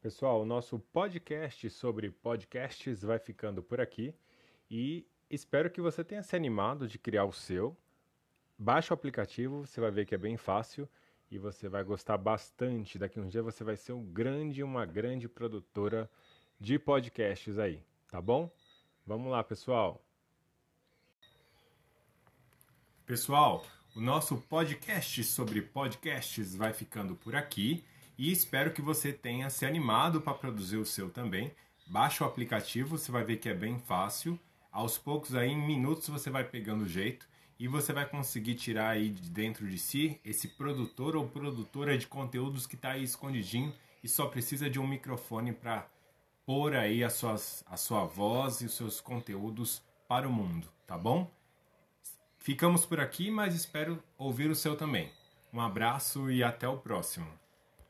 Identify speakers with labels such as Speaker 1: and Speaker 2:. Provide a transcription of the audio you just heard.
Speaker 1: Pessoal, o nosso podcast sobre podcasts vai ficando por aqui e espero que você tenha se animado de criar o seu. Baixe o aplicativo, você vai ver que é bem fácil e você vai gostar bastante. Daqui um dia você vai ser um grande, uma grande produtora de podcasts aí, tá bom? Vamos lá, pessoal. Pessoal, o nosso podcast sobre podcasts vai ficando por aqui e espero que você tenha se animado para produzir o seu também. Baixa o aplicativo, você vai ver que é bem fácil. Aos poucos aí em minutos você vai pegando o jeito e você vai conseguir tirar aí de dentro de si esse produtor ou produtora de conteúdos que está aí escondidinho e só precisa de um microfone para pôr aí as suas, a sua voz e os seus conteúdos para o mundo, tá bom? Ficamos por aqui, mas espero ouvir o seu também. Um abraço e até o próximo.